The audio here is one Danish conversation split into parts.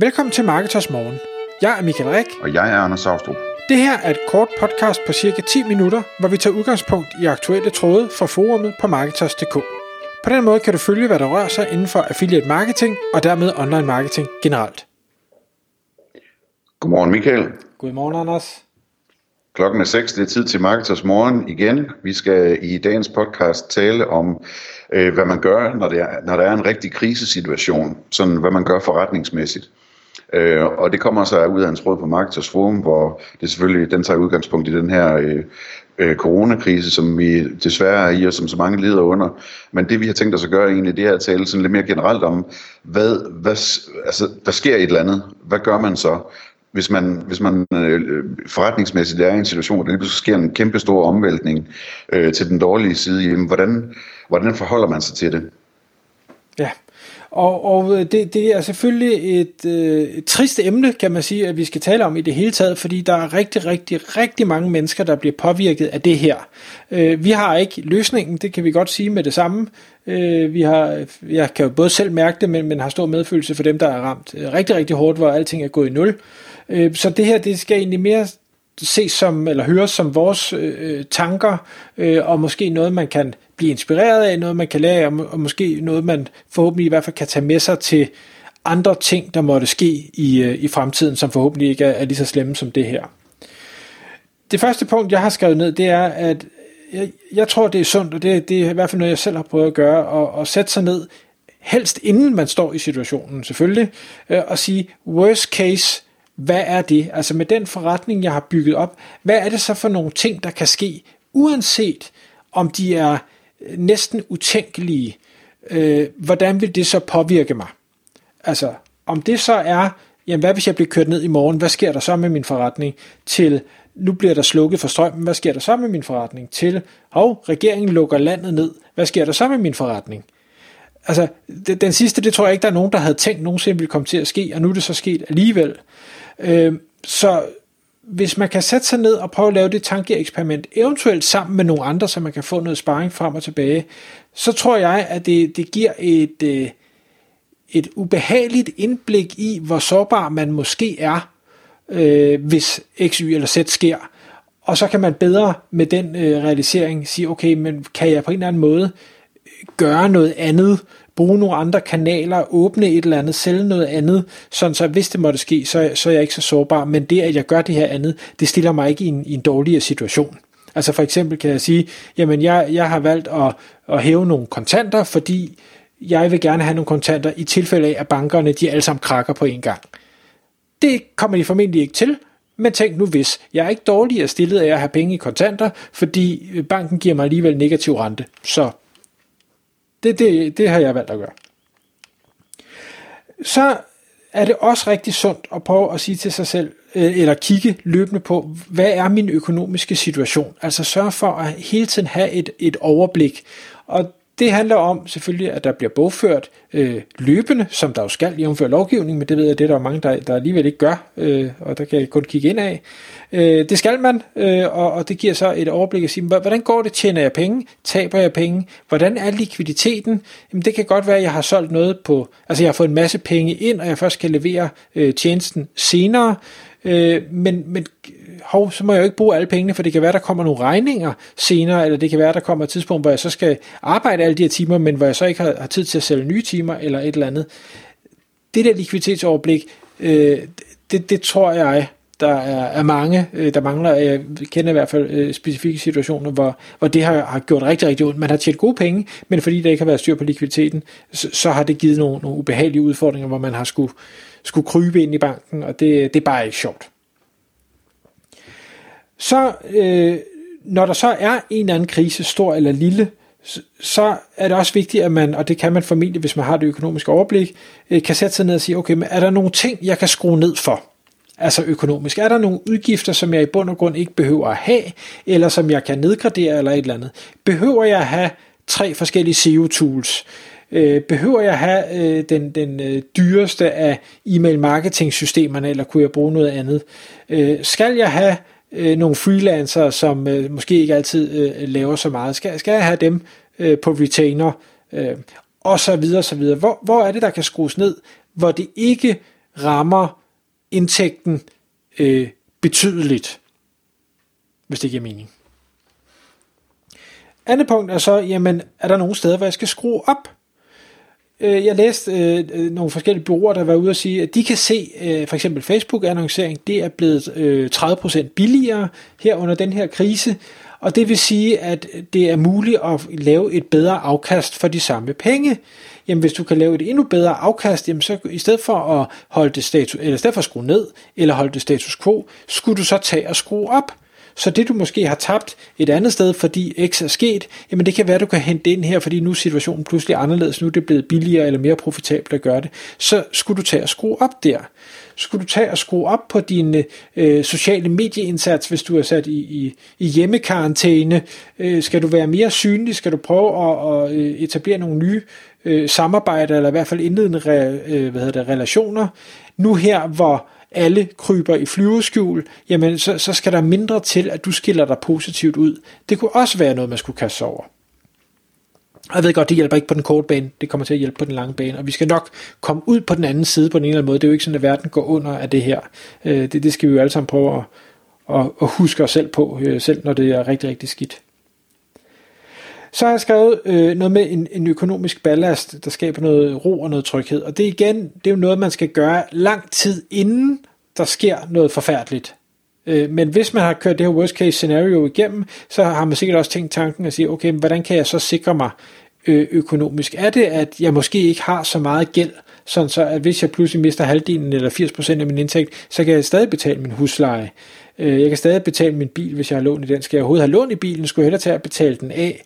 Velkommen til Marketers Morgen. Jeg er Michael Rik. Og jeg er Anders Saustrup. Det her er et kort podcast på cirka 10 minutter, hvor vi tager udgangspunkt i aktuelle tråde fra forumet på Marketers.dk. På den måde kan du følge, hvad der rører sig inden for affiliate marketing og dermed online marketing generelt. Godmorgen Michael. Godmorgen Anders. Klokken er 6, det er tid til Marketers Morgen igen. Vi skal i dagens podcast tale om, øh, hvad man gør, når, det er, når der er en rigtig krisesituation. Sådan hvad man gør forretningsmæssigt. Øh, og det kommer så ud af en tråd på Marketers Forum, hvor det selvfølgelig, den tager udgangspunkt i den her øh, øh, coronakrise, som vi desværre er i, og som så mange lider under. Men det vi har tænkt os at gøre egentlig, det er at tale sådan lidt mere generelt om, hvad, hvad, altså, der sker et eller andet. Hvad gør man så? hvis man, hvis man øh, forretningsmæssigt er i en situation, hvor der lige sker en kæmpe stor omvæltning øh, til den dårlige side, jamen, hvordan, hvordan forholder man sig til det? Ja, og, og øh, det, det er selvfølgelig et, øh, et trist emne, kan man sige, at vi skal tale om i det hele taget, fordi der er rigtig, rigtig, rigtig mange mennesker, der bliver påvirket af det her. Øh, vi har ikke løsningen, det kan vi godt sige med det samme. Øh, vi har, jeg kan jo både selv mærke det, men, men har stor medfølelse for dem, der er ramt øh, rigtig, rigtig hårdt, hvor alting er gået i nul. Øh, så det her, det skal egentlig mere ses som, eller høres som vores øh, øh tanker, øh, og måske noget, man kan blive inspireret af, noget, man kan lære af, og, måske noget, man forhåbentlig i hvert fald kan tage med sig til andre ting, der måtte ske i, øh, i fremtiden, som forhåbentlig ikke er, er lige så slemme som det her. Det første punkt, jeg har skrevet ned, det er, at jeg, jeg tror, det er sundt, og det, det er i hvert fald noget, jeg selv har prøvet at gøre, og, og sætte sig ned, helst inden man står i situationen selvfølgelig, øh, og sige, worst case, hvad er det? Altså med den forretning, jeg har bygget op, hvad er det så for nogle ting, der kan ske, uanset om de er næsten utænkelige, øh, hvordan vil det så påvirke mig? Altså, om det så er, jamen hvad hvis jeg bliver kørt ned i morgen, hvad sker der så med min forretning? Til, nu bliver der slukket for strømmen, hvad sker der så med min forretning? Til, hov, regeringen lukker landet ned, hvad sker der så med min forretning? Altså, den sidste, det tror jeg ikke, der er nogen, der havde tænkt nogensinde ville komme til at ske, og nu er det så sket alligevel. Øh, så hvis man kan sætte sig ned og prøve at lave det tankeeksperiment, eventuelt sammen med nogle andre, så man kan få noget sparring frem og tilbage, så tror jeg, at det, det giver et, øh, et ubehageligt indblik i, hvor sårbar man måske er, øh, hvis X, Y eller Z sker. Og så kan man bedre med den øh, realisering sige, okay, men kan jeg på en eller anden måde øh, gøre noget andet, bruge nogle andre kanaler, åbne et eller andet, sælge noget andet, sådan så hvis det måtte ske, så, så er jeg ikke så sårbar, men det, at jeg gør det her andet, det stiller mig ikke i en, i en dårligere situation. Altså for eksempel kan jeg sige, jamen jeg, jeg har valgt at, at hæve nogle kontanter, fordi jeg vil gerne have nogle kontanter i tilfælde af, at bankerne de alle sammen krakker på en gang. Det kommer de formentlig ikke til, men tænk nu hvis, jeg er ikke dårligere stillet af at have penge i kontanter, fordi banken giver mig alligevel negativ rente. Så det, det, det har jeg valgt at gøre. Så er det også rigtig sundt at prøve at sige til sig selv, øh, eller kigge løbende på, hvad er min økonomiske situation? Altså sørge for at hele tiden have et, et overblik. Og det handler om selvfølgelig, at der bliver bogført øh, løbende, som der jo skal jævnføre lovgivning, men det ved jeg, det er der mange, der, der alligevel ikke gør, øh, og der kan jeg kun kigge ind af. Øh, det skal man, øh, og, og det giver så et overblik at sige, hvordan går det? Tjener jeg penge? Taber jeg penge? Hvordan er likviditeten? Jamen det kan godt være, at jeg har solgt noget på, altså jeg har fået en masse penge ind, og jeg først kan levere øh, tjenesten senere, øh, men, men hov, så må jeg jo ikke bruge alle pengene, for det kan være, der kommer nogle regninger senere, eller det kan være, der kommer et tidspunkt, hvor jeg så skal arbejde alle de her timer, men hvor jeg så ikke har, har tid til at sælge nye timer, eller et eller andet. Det der likviditetsoverblik, øh, det, det tror jeg, der er, er mange, øh, der mangler. Jeg kender i hvert fald øh, specifikke situationer, hvor, hvor det har, har gjort rigtig, rigtig ondt. Man har tjent gode penge, men fordi der ikke har været styr på likviditeten, så, så har det givet nogle, nogle ubehagelige udfordringer, hvor man har skulle, skulle krybe ind i banken, og det, det er bare ikke sjovt. Så øh, når der så er en eller anden krise, stor eller lille, så er det også vigtigt, at man, og det kan man formentlig, hvis man har det økonomiske overblik, øh, kan sætte sig ned og sige, okay, men er der nogle ting, jeg kan skrue ned for? Altså økonomisk. Er der nogle udgifter, som jeg i bund og grund ikke behøver at have, eller som jeg kan nedgradere, eller et eller andet? Behøver jeg at have tre forskellige SEO-tools? Øh, behøver jeg at have øh, den, den øh, dyreste af e-mail marketing systemerne, eller kunne jeg bruge noget andet? Øh, skal jeg have øh, nogle freelancer, som øh, måske ikke altid øh, laver så meget. Skal, skal jeg have dem øh, på retainer? Øh, og så videre, så videre. Hvor, hvor er det, der kan skrues ned, hvor det ikke rammer indtægten øh, betydeligt, hvis det giver mening. Andet punkt er så, jamen, er der nogle steder, hvor jeg skal skrue op? Øh, jeg læste øh, øh nogle forskellige bureauer, der var ude og sige, at de kan se, øh, for eksempel Facebook-annoncering, det er blevet øh, 30% billigere her under den her krise, og det vil sige, at det er muligt at lave et bedre afkast for de samme penge. Jamen hvis du kan lave et endnu bedre afkast, jamen så i stedet for at holde det status, eller i stedet for at skrue ned, eller holde det status quo, skulle du så tage og skrue op. Så det du måske har tabt et andet sted, fordi X er sket, jamen det kan være, at du kan hente ind her, fordi nu er situationen pludselig anderledes, nu er det blevet billigere eller mere profitabelt at gøre det. Så skulle du tage og skrue op der. Skulle du tage og skrue op på din øh, sociale medieindsats, hvis du er sat i, i, i hjemmekarantæne? Øh, skal du være mere synlig? Skal du prøve at, at øh, etablere nogle nye øh, samarbejder, eller i hvert fald indledende re, øh, hvad hedder det, relationer? Nu her, hvor alle kryber i flyveskjul, jamen så, så skal der mindre til, at du skiller dig positivt ud. Det kunne også være noget, man skulle kaste over. Og jeg ved godt, det hjælper ikke på den korte bane, det kommer til at hjælpe på den lange bane, og vi skal nok komme ud på den anden side på en eller anden måde. Det er jo ikke sådan, at verden går under af det her. Øh, det, det skal vi jo alle sammen prøve at, at, at huske os selv på, øh, selv når det er rigtig, rigtig skidt. Så har jeg skrevet øh, noget med en, en økonomisk ballast, der skaber noget ro og noget tryghed. Og det igen, det er jo noget, man skal gøre lang tid inden der sker noget forfærdeligt. Øh, men hvis man har kørt det her worst case scenario igennem, så har man sikkert også tænkt tanken at sige, okay, hvordan kan jeg så sikre mig øh, økonomisk? Er det, at jeg måske ikke har så meget gæld, sådan så at hvis jeg pludselig mister halvdelen eller 80% af min indtægt, så kan jeg stadig betale min husleje. Øh, jeg kan stadig betale min bil, hvis jeg har lån i den. Skal jeg overhovedet have lån i bilen, skulle jeg hellere tage at betale den af.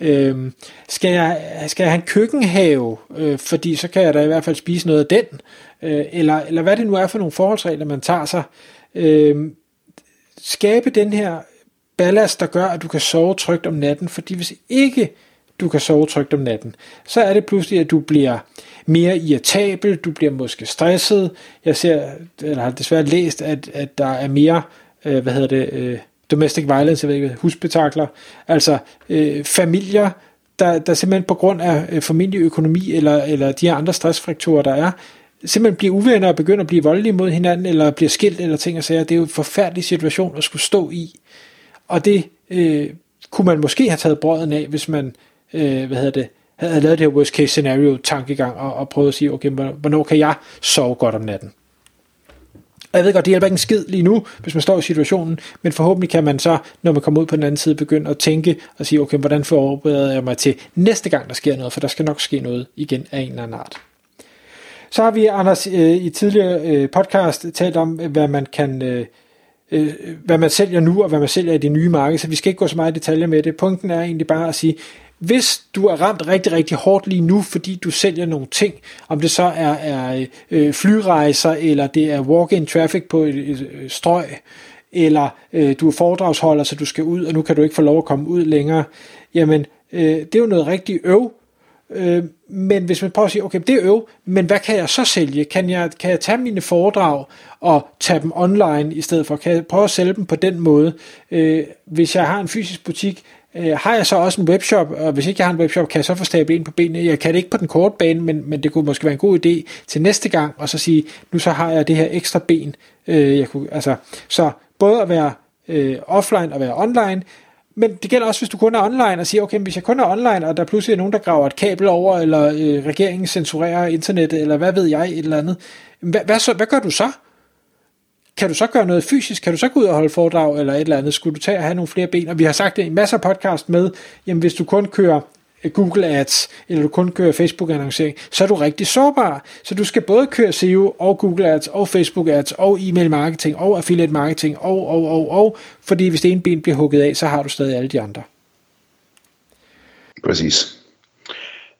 Øh, skal, jeg, skal jeg have en køkkenhave, øh, fordi så kan jeg da i hvert fald spise noget af den, øh, eller, eller hvad det nu er for nogle forholdsregler, man tager sig. Øh, skabe den her ballast, der gør, at du kan sove trygt om natten, fordi hvis ikke du kan sove trygt om natten, så er det pludselig, at du bliver mere irritabel, du bliver måske stresset. Jeg ser, eller har desværre læst, at, at der er mere, øh, hvad hedder det, øh, domestic violence, jeg ved ikke, husbetakler, altså øh, familier, der, der simpelthen på grund af øh, familieøkonomi eller, eller de andre stressfaktorer, der er, simpelthen bliver uvenner og begynder at blive voldelige mod hinanden, eller bliver skilt eller ting og sager. Det er jo en forfærdelig situation at skulle stå i. Og det øh, kunne man måske have taget brøden af, hvis man øh, hvad hedder det, havde lavet det her worst case scenario tankegang og, og prøvet at sige, okay, hvornår kan jeg sove godt om natten? Og jeg ved godt, det hjælper ikke en skid lige nu, hvis man står i situationen, men forhåbentlig kan man så, når man kommer ud på den anden side, begynde at tænke og sige, okay, hvordan forbereder jeg mig til næste gang, der sker noget, for der skal nok ske noget igen af en eller anden art. Så har vi, Anders, øh, i tidligere øh, podcast talt om, øh, hvad man kan øh, øh, hvad man sælger nu, og hvad man sælger i det nye marked, så vi skal ikke gå så meget i detaljer med det. Punkten er egentlig bare at sige, hvis du er ramt rigtig, rigtig hårdt lige nu, fordi du sælger nogle ting, om det så er, er øh, flyrejser, eller det er walk-in traffic på et, et, et strøg, eller øh, du er foredragsholder, så du skal ud, og nu kan du ikke få lov at komme ud længere, jamen øh, det er jo noget rigtig øv, øh, men hvis man prøver at sige, okay, det er øv, men hvad kan jeg så sælge? Kan jeg, kan jeg tage mine foredrag og tage dem online i stedet for? Kan jeg prøve at sælge dem på den måde? Øh, hvis jeg har en fysisk butik, Øh, har jeg så også en webshop, og hvis ikke jeg har en webshop, kan jeg så få stablet ind på benene. Jeg kan det ikke på den korte bane, men, men det kunne måske være en god idé til næste gang, og så sige, nu så har jeg det her ekstra ben. Øh, jeg kunne, altså, så både at være øh, offline og være online, men det gælder også, hvis du kun er online og siger, okay, hvis jeg kun er online, og der pludselig er nogen, der graver et kabel over, eller øh, regeringen censurerer internettet, eller hvad ved jeg, et eller andet. Hvad, hvad, så, hvad gør du så? kan du så gøre noget fysisk? Kan du så gå ud og holde foredrag eller et eller andet? Skulle du tage og have nogle flere ben? Og vi har sagt det i masser af podcast med, jamen hvis du kun kører Google Ads, eller du kun kører Facebook-annoncering, så er du rigtig sårbar. Så du skal både køre SEO og Google Ads og Facebook Ads og e-mail marketing og affiliate marketing og, og, og, og, fordi hvis det ene ben bliver hugget af, så har du stadig alle de andre. Præcis.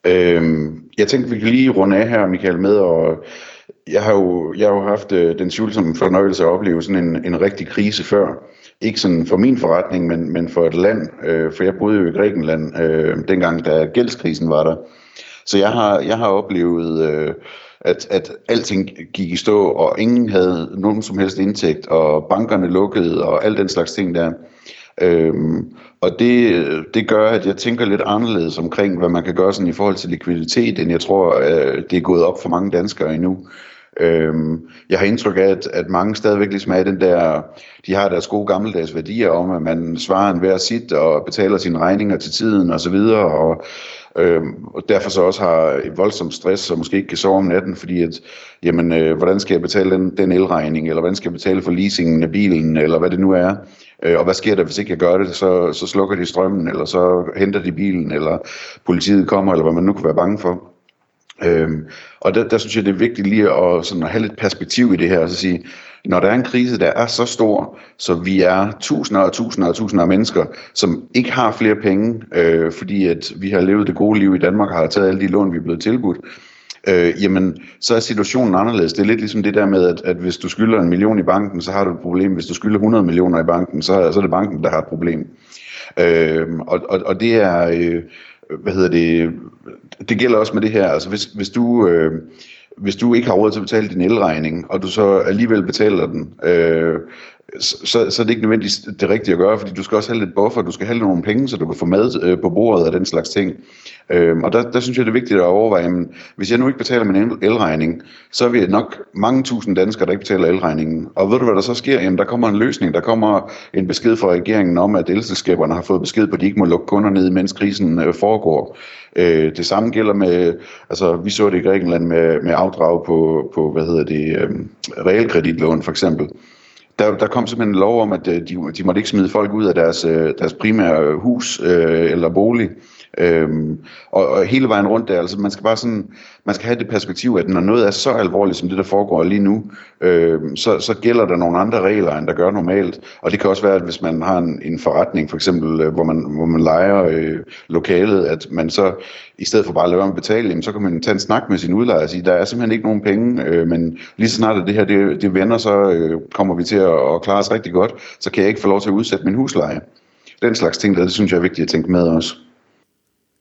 Øhm, jeg tænkte, vi kan lige runde af her, Michael, med og jeg har jo, jeg har jo haft øh, den tvivlsomme fornøjelse at opleve sådan en, en rigtig krise før. Ikke sådan for min forretning, men, men for et land. Øh, for jeg boede jo i Grækenland, øh, dengang da gældskrisen var der. Så jeg har, jeg har oplevet, øh, at, at alting gik i stå, og ingen havde nogen som helst indtægt, og bankerne lukkede, og al den slags ting der. Øhm, og det, det gør, at jeg tænker lidt anderledes omkring, hvad man kan gøre sådan i forhold til likviditet, end jeg tror, øh, det er gået op for mange danskere endnu. Øhm, jeg har indtryk af, at, at mange stadigvæk ligesom er den der, de har deres gode gammeldags værdier om, at man svarer en hver sit og betaler sine regninger til tiden og så videre, og, øhm, og derfor så også har et voldsomt stress, og måske ikke kan sove om natten, fordi at, jamen, øh, hvordan skal jeg betale den, den elregning, eller hvordan skal jeg betale for leasingen af bilen, eller hvad det nu er. Øh, og hvad sker der, hvis ikke jeg gør det? Så, så slukker de strømmen, eller så henter de bilen, eller politiet kommer, eller hvad man nu kan være bange for. Øhm, og der, der synes jeg, det er vigtigt lige at, sådan at have lidt perspektiv i det her, og så sige, når der er en krise, der er så stor, så vi er tusinder og tusinder og tusinder af mennesker, som ikke har flere penge, øh, fordi at vi har levet det gode liv i Danmark, og har taget alle de lån, vi er blevet tilbudt, øh, jamen så er situationen anderledes. Det er lidt ligesom det der med, at, at hvis du skylder en million i banken, så har du et problem. Hvis du skylder 100 millioner i banken, så, så er det banken, der har et problem. Øh, og, og, og det er... Øh, hvad hedder det, det gælder også med det her, altså hvis, hvis du, øh, hvis du ikke har råd til at betale din elregning, og du så alligevel betaler den, øh, så, så er det ikke nødvendigvis det rigtige at gøre, fordi du skal også have lidt buffer, du skal have nogle penge, så du kan få mad øh, på bordet og den slags ting. Øhm, og der, der synes jeg, det er vigtigt at overveje, men hvis jeg nu ikke betaler min elregning, så er vi nok mange tusind danskere, der ikke betaler elregningen. Og ved du, hvad der så sker? Jamen, der kommer en løsning. Der kommer en besked fra regeringen om, at elselskaberne har fået besked på, at de ikke må lukke kunder ned, mens krisen øh, foregår. Øh, det samme gælder med, altså vi så det i Grækenland med, med afdrag på, på hvad hedder det, øh, realkreditlån for eksempel der, der kom simpelthen en lov om, at øh, de, de måtte ikke smide folk ud af deres, øh, deres primære hus øh, eller bolig. Øhm, og, og hele vejen rundt der, altså man skal bare sådan, man skal have det perspektiv, at når noget er så alvorligt som det, der foregår lige nu, øhm, så, så gælder der nogle andre regler, end der gør normalt. Og det kan også være, at hvis man har en, en forretning, for eksempel, øh, hvor man, hvor man leger øh, lokalet, at man så, i stedet for bare at lade være med at betale, jamen, så kan man tage en snak med sin udlejer og sige, der er simpelthen ikke nogen penge, øh, men lige så snart at det her, det, det vender, så øh, kommer vi til at, at klare os rigtig godt, så kan jeg ikke få lov til at udsætte min husleje. Den slags ting, der, det synes jeg er vigtigt at tænke med også.